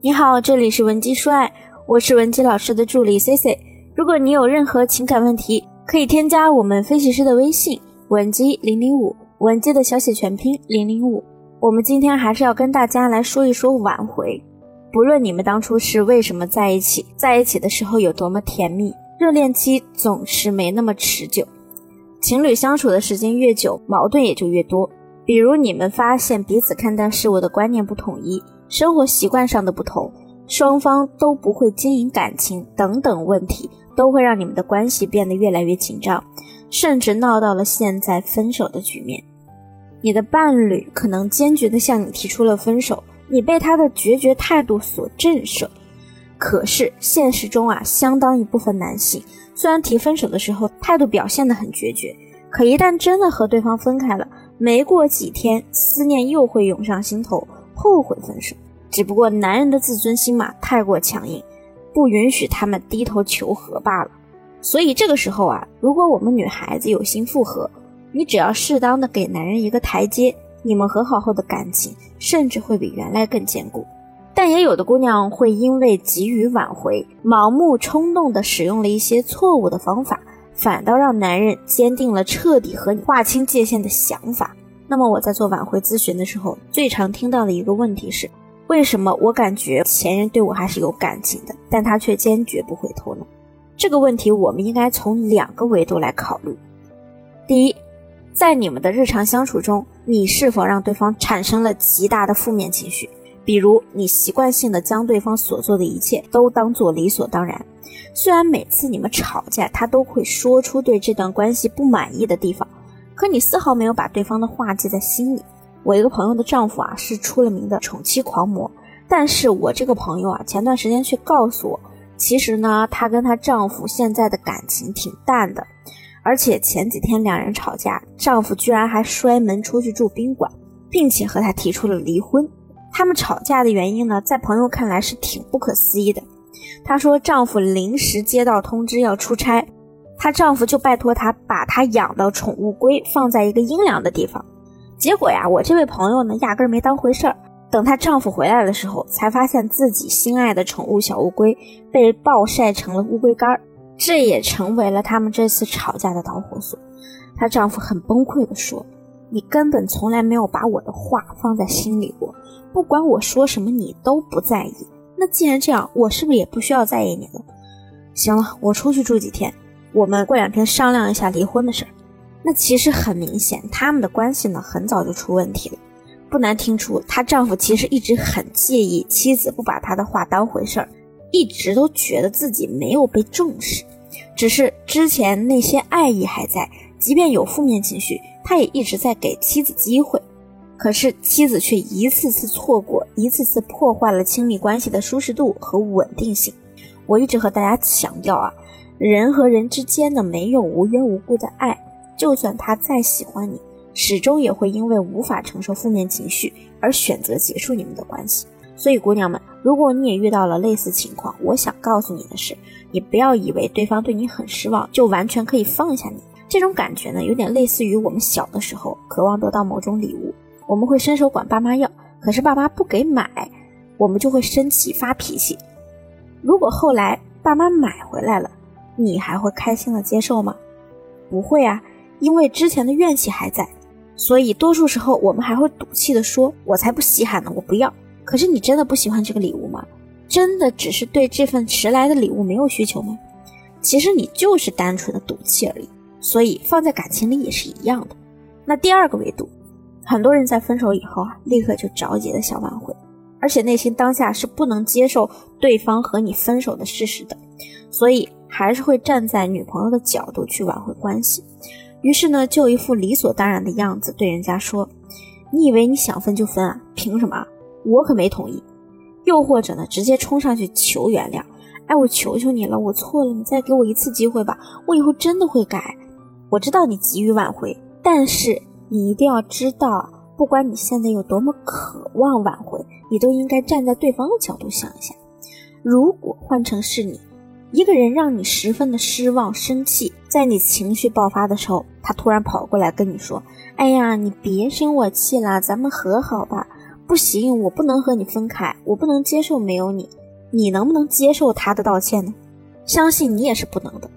你好，这里是文姬说爱，我是文姬老师的助理 C C。如果你有任何情感问题，可以添加我们分析师的微信文姬零零五，文姬的小写全拼零零五。我们今天还是要跟大家来说一说挽回。不论你们当初是为什么在一起，在一起的时候有多么甜蜜，热恋期总是没那么持久。情侣相处的时间越久，矛盾也就越多。比如你们发现彼此看待事物的观念不统一。生活习惯上的不同，双方都不会经营感情等等问题，都会让你们的关系变得越来越紧张，甚至闹到了现在分手的局面。你的伴侣可能坚决地向你提出了分手，你被他的决绝态度所震慑。可是现实中啊，相当一部分男性虽然提分手的时候态度表现得很决绝，可一旦真的和对方分开了，没过几天，思念又会涌上心头。后悔分手，只不过男人的自尊心嘛太过强硬，不允许他们低头求和罢了。所以这个时候啊，如果我们女孩子有心复合，你只要适当的给男人一个台阶，你们和好后的感情甚至会比原来更坚固。但也有的姑娘会因为急于挽回，盲目冲动的使用了一些错误的方法，反倒让男人坚定了彻底和你划清界限的想法。那么我在做挽回咨询的时候，最常听到的一个问题是：为什么我感觉前任对我还是有感情的，但他却坚决不回头呢？这个问题我们应该从两个维度来考虑。第一，在你们的日常相处中，你是否让对方产生了极大的负面情绪？比如你习惯性的将对方所做的一切都当做理所当然，虽然每次你们吵架，他都会说出对这段关系不满意的地方。可你丝毫没有把对方的话记在心里。我一个朋友的丈夫啊，是出了名的宠妻狂魔。但是我这个朋友啊，前段时间却告诉我，其实呢，她跟她丈夫现在的感情挺淡的。而且前几天两人吵架，丈夫居然还摔门出去住宾馆，并且和她提出了离婚。他们吵架的原因呢，在朋友看来是挺不可思议的。她说，丈夫临时接到通知要出差。她丈夫就拜托她把她养的宠物龟放在一个阴凉的地方，结果呀，我这位朋友呢，压根儿没当回事儿。等她丈夫回来的时候，才发现自己心爱的宠物小乌龟被暴晒成了乌龟干儿，这也成为了他们这次吵架的导火索。她丈夫很崩溃地说：“你根本从来没有把我的话放在心里过，不管我说什么，你都不在意。那既然这样，我是不是也不需要在意你了？行了，我出去住几天。”我们过两天商量一下离婚的事儿。那其实很明显，他们的关系呢很早就出问题了。不难听出，她丈夫其实一直很介意妻子不把他的话当回事儿，一直都觉得自己没有被重视。只是之前那些爱意还在，即便有负面情绪，他也一直在给妻子机会。可是妻子却一次次错过，一次次破坏了亲密关系的舒适度和稳定性。我一直和大家强调啊。人和人之间呢，没有无缘无故的爱。就算他再喜欢你，始终也会因为无法承受负面情绪而选择结束你们的关系。所以，姑娘们，如果你也遇到了类似情况，我想告诉你的是，你不要以为对方对你很失望，就完全可以放下你。这种感觉呢，有点类似于我们小的时候渴望得到某种礼物，我们会伸手管爸妈要，可是爸妈不给买，我们就会生气发脾气。如果后来爸妈买回来了，你还会开心的接受吗？不会啊，因为之前的怨气还在，所以多数时候我们还会赌气的说：“我才不稀罕呢，我不要。”可是你真的不喜欢这个礼物吗？真的只是对这份迟来的礼物没有需求吗？其实你就是单纯的赌气而已。所以放在感情里也是一样的。那第二个维度，很多人在分手以后啊，立刻就着急的想挽回，而且内心当下是不能接受对方和你分手的事实的，所以。还是会站在女朋友的角度去挽回关系，于是呢，就一副理所当然的样子对人家说：“你以为你想分就分啊？凭什么？我可没同意。”又或者呢，直接冲上去求原谅：“哎，我求求你了，我错了，你再给我一次机会吧，我以后真的会改。”我知道你急于挽回，但是你一定要知道，不管你现在有多么渴望挽回，你都应该站在对方的角度想一下，如果换成是你。一个人让你十分的失望、生气，在你情绪爆发的时候，他突然跑过来跟你说：“哎呀，你别生我气了，咱们和好吧。不行，我不能和你分开，我不能接受没有你。你能不能接受他的道歉呢？相信你也是不能的。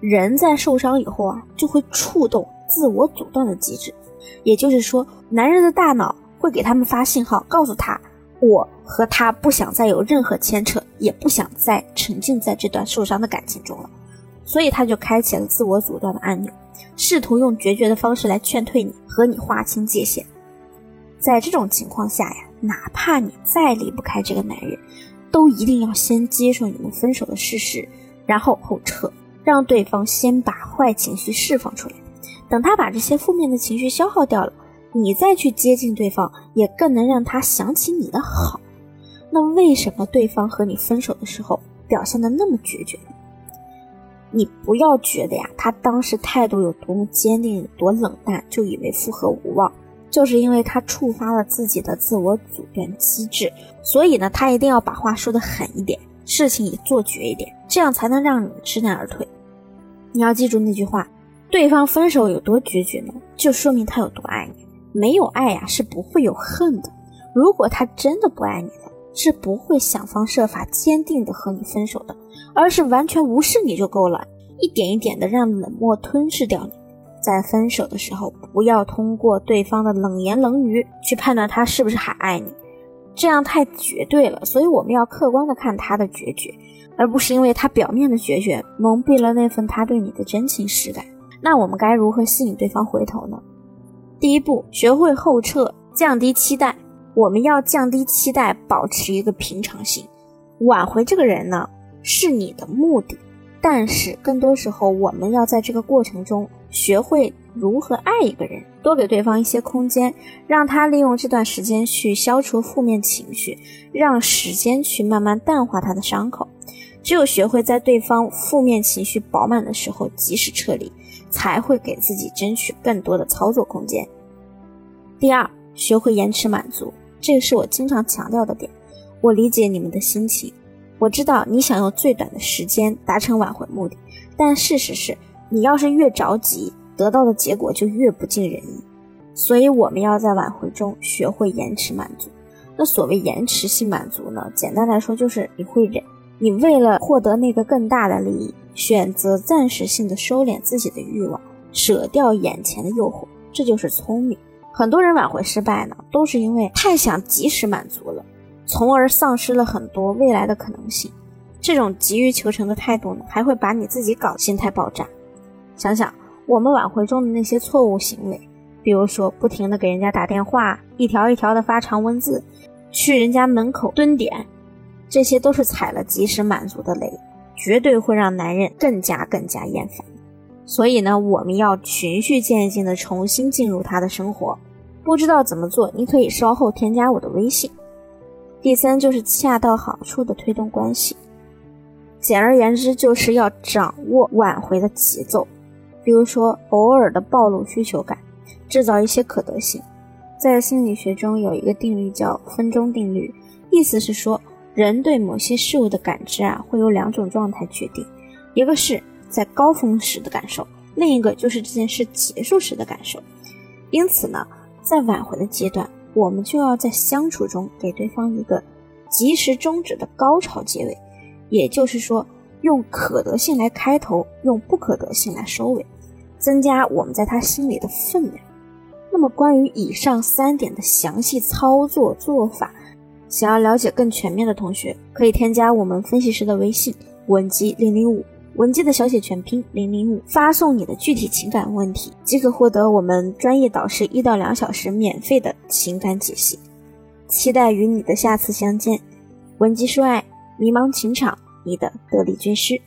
人在受伤以后啊，就会触动自我阻断的机制，也就是说，男人的大脑会给他们发信号，告诉他，我和他不想再有任何牵扯，也不想再沉浸在这段受伤的感情中了，所以他就开启了自我阻断的按钮，试图用决绝的方式来劝退你，和你划清界限。在这种情况下呀，哪怕你再离不开这个男人。都一定要先接受你们分手的事实，然后后撤，让对方先把坏情绪释放出来。等他把这些负面的情绪消耗掉了，你再去接近对方，也更能让他想起你的好。那为什么对方和你分手的时候表现的那么决绝？你不要觉得呀，他当时态度有多么坚定、有多冷淡，就以为复合无望。就是因为他触发了自己的自我阻断机制，所以呢，他一定要把话说得狠一点，事情也做绝一点，这样才能让你知难而退。你要记住那句话：对方分手有多决绝呢？就说明他有多爱你。没有爱呀，是不会有恨的。如果他真的不爱你了，是不会想方设法坚定的和你分手的，而是完全无视你就够了，一点一点的让冷漠吞噬掉你。在分手的时候，不要通过对方的冷言冷语去判断他是不是还爱你，这样太绝对了。所以我们要客观的看他的决绝，而不是因为他表面的决绝蒙蔽了那份他对你的真情实感。那我们该如何吸引对方回头呢？第一步，学会后撤，降低期待。我们要降低期待，保持一个平常心。挽回这个人呢，是你的目的。但是更多时候，我们要在这个过程中学会如何爱一个人，多给对方一些空间，让他利用这段时间去消除负面情绪，让时间去慢慢淡化他的伤口。只有学会在对方负面情绪饱满的时候及时撤离，才会给自己争取更多的操作空间。第二，学会延迟满足，这个是我经常强调的点。我理解你们的心情。我知道你想用最短的时间达成挽回目的，但事实是，你要是越着急，得到的结果就越不尽人意。所以我们要在挽回中学会延迟满足。那所谓延迟性满足呢？简单来说就是你会忍，你为了获得那个更大的利益，选择暂时性的收敛自己的欲望，舍掉眼前的诱惑，这就是聪明。很多人挽回失败呢，都是因为太想及时满足了。从而丧失了很多未来的可能性。这种急于求成的态度呢，还会把你自己搞心态爆炸。想想我们挽回中的那些错误行为，比如说不停的给人家打电话，一条一条的发长文字，去人家门口蹲点，这些都是踩了及时满足的雷，绝对会让男人更加更加厌烦。所以呢，我们要循序渐进的重新进入他的生活。不知道怎么做，你可以稍后添加我的微信。第三就是恰到好处的推动关系，简而言之就是要掌握挽回的节奏，比如说偶尔的暴露需求感，制造一些可得性。在心理学中有一个定律叫分钟定律，意思是说人对某些事物的感知啊会由两种状态决定，一个是在高峰时的感受，另一个就是这件事结束时的感受。因此呢，在挽回的阶段。我们就要在相处中给对方一个及时终止的高潮结尾，也就是说，用可得性来开头，用不可得性来收尾，增加我们在他心里的分量。那么，关于以上三点的详细操作做法，想要了解更全面的同学，可以添加我们分析师的微信文姬零零五。文姬的小写全拼零零五，发送你的具体情感问题，即可获得我们专业导师一到两小时免费的情感解析。期待与你的下次相见。文姬说爱，迷茫情场，你的得力军师。